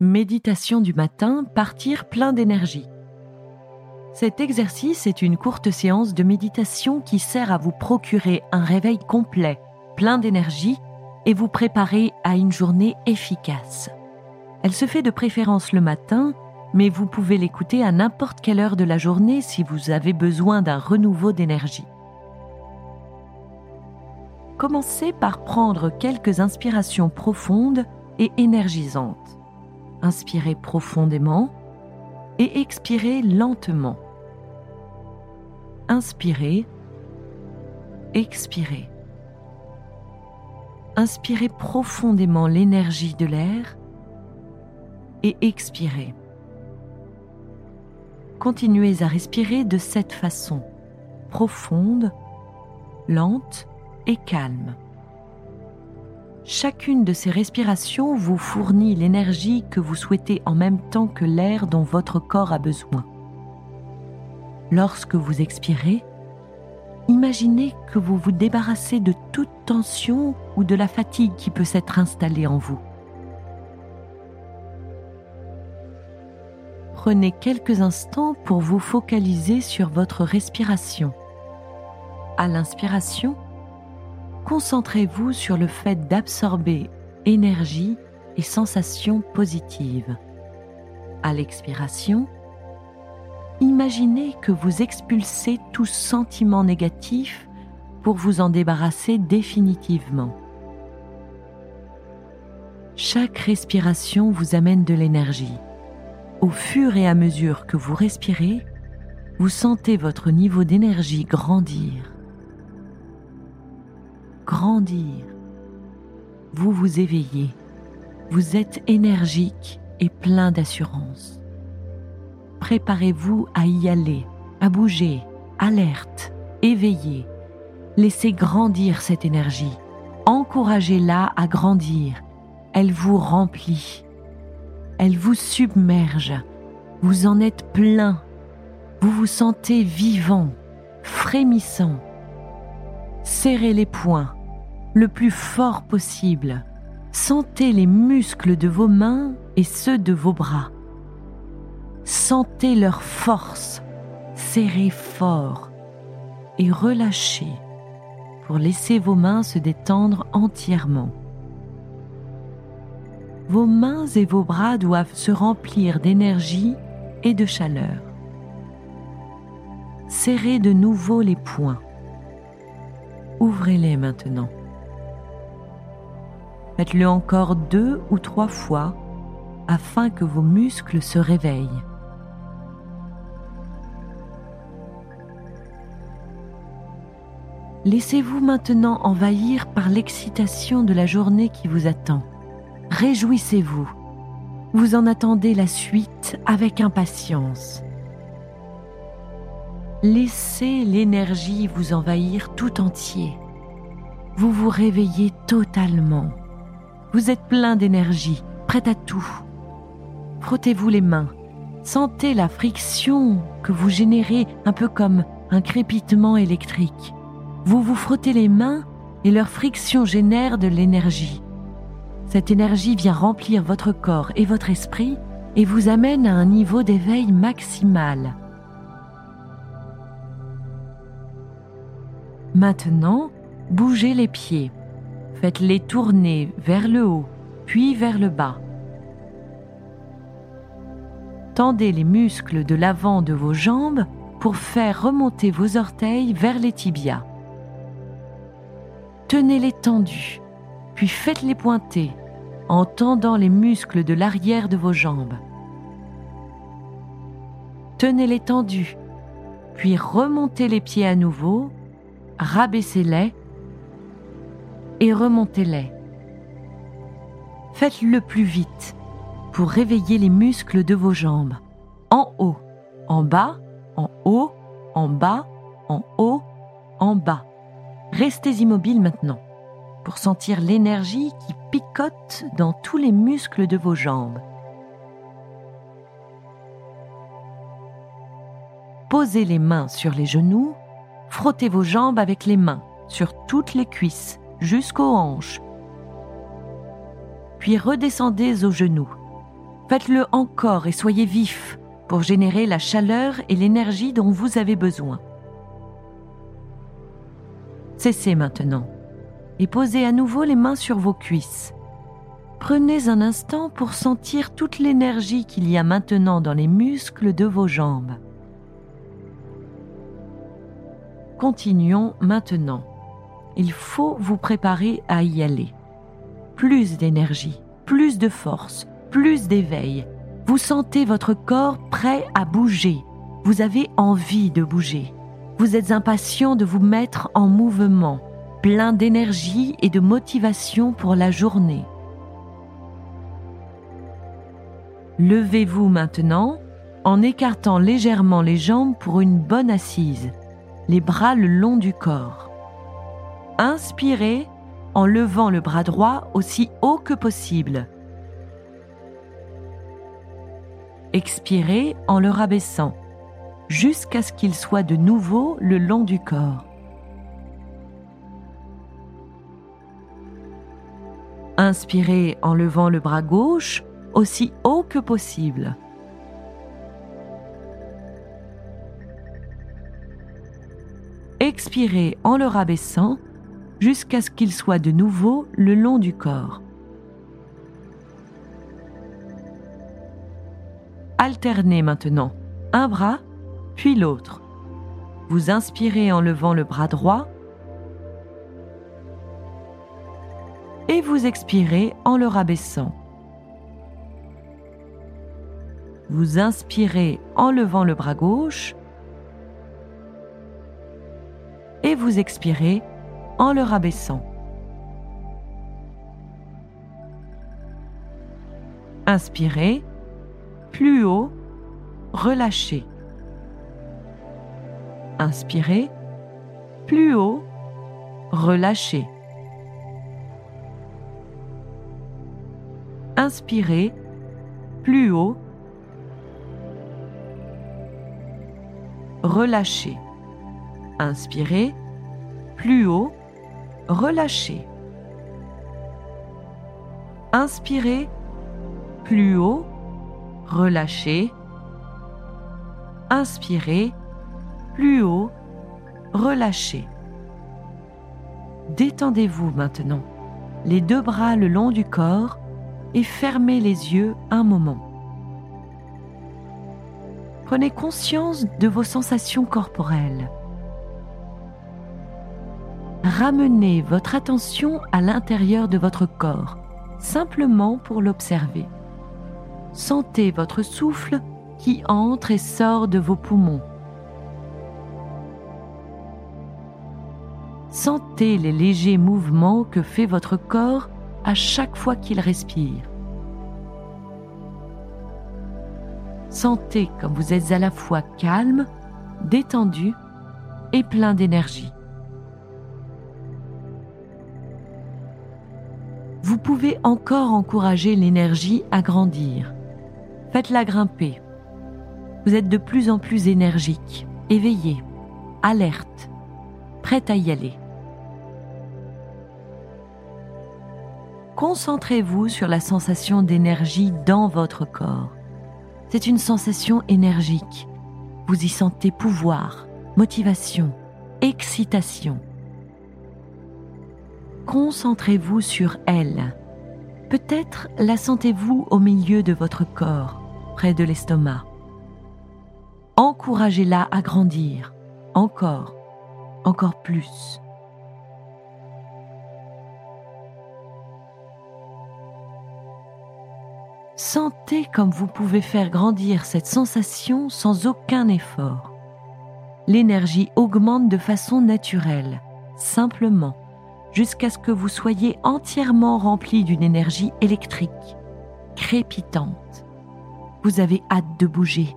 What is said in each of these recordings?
Méditation du matin, partir plein d'énergie. Cet exercice est une courte séance de méditation qui sert à vous procurer un réveil complet, plein d'énergie et vous préparer à une journée efficace. Elle se fait de préférence le matin, mais vous pouvez l'écouter à n'importe quelle heure de la journée si vous avez besoin d'un renouveau d'énergie. Commencez par prendre quelques inspirations profondes et énergisantes. Inspirez profondément et expirez lentement. Inspirez, expirez. Inspirez profondément l'énergie de l'air et expirez. Continuez à respirer de cette façon, profonde, lente et calme. Chacune de ces respirations vous fournit l'énergie que vous souhaitez en même temps que l'air dont votre corps a besoin. Lorsque vous expirez, imaginez que vous vous débarrassez de toute tension ou de la fatigue qui peut s'être installée en vous. Prenez quelques instants pour vous focaliser sur votre respiration. À l'inspiration, concentrez-vous sur le fait d'absorber énergie et sensations positives. À l'expiration, imaginez que vous expulsez tout sentiment négatif pour vous en débarrasser définitivement. Chaque respiration vous amène de l'énergie. Au fur et à mesure que vous respirez, vous sentez votre niveau d'énergie grandir grandir. Vous vous éveillez, vous êtes énergique et plein d'assurance. Préparez-vous à y aller, à bouger, alerte, éveillé. Laissez grandir cette énergie. Encouragez-la à grandir. Elle vous remplit. Elle vous submerge. Vous en êtes plein. Vous vous sentez vivant, frémissant. Serrez les poings le plus fort possible. Sentez les muscles de vos mains et ceux de vos bras. Sentez leur force. Serrez fort et relâchez pour laisser vos mains se détendre entièrement. Vos mains et vos bras doivent se remplir d'énergie et de chaleur. Serrez de nouveau les poings. Ouvrez-les maintenant. Faites-le encore deux ou trois fois afin que vos muscles se réveillent. Laissez-vous maintenant envahir par l'excitation de la journée qui vous attend. Réjouissez-vous. Vous en attendez la suite avec impatience. Laissez l'énergie vous envahir tout entier. Vous vous réveillez totalement. Vous êtes plein d'énergie, prêt à tout. Frottez-vous les mains. Sentez la friction que vous générez un peu comme un crépitement électrique. Vous vous frottez les mains et leur friction génère de l'énergie. Cette énergie vient remplir votre corps et votre esprit et vous amène à un niveau d'éveil maximal. Maintenant, bougez les pieds. Faites-les tourner vers le haut, puis vers le bas. Tendez les muscles de l'avant de vos jambes pour faire remonter vos orteils vers les tibias. Tenez-les tendus, puis faites-les pointer en tendant les muscles de l'arrière de vos jambes. Tenez-les tendus, puis remontez les pieds à nouveau, rabaissez-les et remontez-les. Faites-le plus vite pour réveiller les muscles de vos jambes. En haut, en bas, en haut, en bas, en haut, en bas. Restez immobile maintenant pour sentir l'énergie qui picote dans tous les muscles de vos jambes. Posez les mains sur les genoux, frottez vos jambes avec les mains sur toutes les cuisses jusqu'aux hanches. Puis redescendez aux genoux. Faites-le encore et soyez vif pour générer la chaleur et l'énergie dont vous avez besoin. Cessez maintenant et posez à nouveau les mains sur vos cuisses. Prenez un instant pour sentir toute l'énergie qu'il y a maintenant dans les muscles de vos jambes. Continuons maintenant. Il faut vous préparer à y aller. Plus d'énergie, plus de force, plus d'éveil. Vous sentez votre corps prêt à bouger. Vous avez envie de bouger. Vous êtes impatient de vous mettre en mouvement, plein d'énergie et de motivation pour la journée. Levez-vous maintenant en écartant légèrement les jambes pour une bonne assise, les bras le long du corps. Inspirez en levant le bras droit aussi haut que possible. Expirez en le rabaissant jusqu'à ce qu'il soit de nouveau le long du corps. Inspirez en levant le bras gauche aussi haut que possible. Expirez en le rabaissant jusqu'à ce qu'il soit de nouveau le long du corps. Alternez maintenant un bras puis l'autre. Vous inspirez en levant le bras droit et vous expirez en le rabaissant. Vous inspirez en levant le bras gauche et vous expirez en le rabaissant. Inspirez, plus haut, relâchez. Inspirez, plus haut, relâchez. Inspirez, plus haut, relâchez. Inspirez, plus haut, relâchez. Inspirez, plus haut, relâchez. Inspirez, plus haut, relâchez. Détendez-vous maintenant, les deux bras le long du corps et fermez les yeux un moment. Prenez conscience de vos sensations corporelles. Ramenez votre attention à l'intérieur de votre corps, simplement pour l'observer. Sentez votre souffle qui entre et sort de vos poumons. Sentez les légers mouvements que fait votre corps à chaque fois qu'il respire. Sentez comme vous êtes à la fois calme, détendu et plein d'énergie. Vous pouvez encore encourager l'énergie à grandir. Faites-la grimper. Vous êtes de plus en plus énergique, éveillé, alerte, prête à y aller. Concentrez-vous sur la sensation d'énergie dans votre corps. C'est une sensation énergique. Vous y sentez pouvoir, motivation, excitation. Concentrez-vous sur elle. Peut-être la sentez-vous au milieu de votre corps, près de l'estomac. Encouragez-la à grandir, encore, encore plus. Sentez comme vous pouvez faire grandir cette sensation sans aucun effort. L'énergie augmente de façon naturelle, simplement, jusqu'à ce que vous soyez entièrement rempli d'une énergie électrique, crépitante. Vous avez hâte de bouger.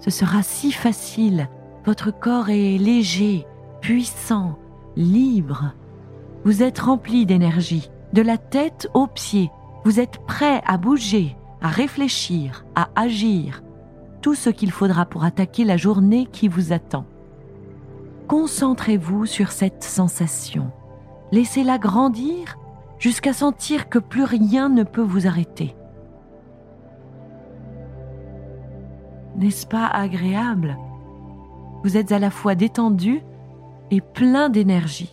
Ce sera si facile. Votre corps est léger, puissant, libre. Vous êtes rempli d'énergie, de la tête aux pieds. Vous êtes prêt à bouger, à réfléchir, à agir, tout ce qu'il faudra pour attaquer la journée qui vous attend. Concentrez-vous sur cette sensation. Laissez-la grandir jusqu'à sentir que plus rien ne peut vous arrêter. N'est-ce pas agréable? Vous êtes à la fois détendu et plein d'énergie.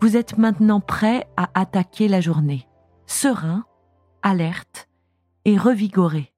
Vous êtes maintenant prêt à attaquer la journée, serein, alerte et revigoré.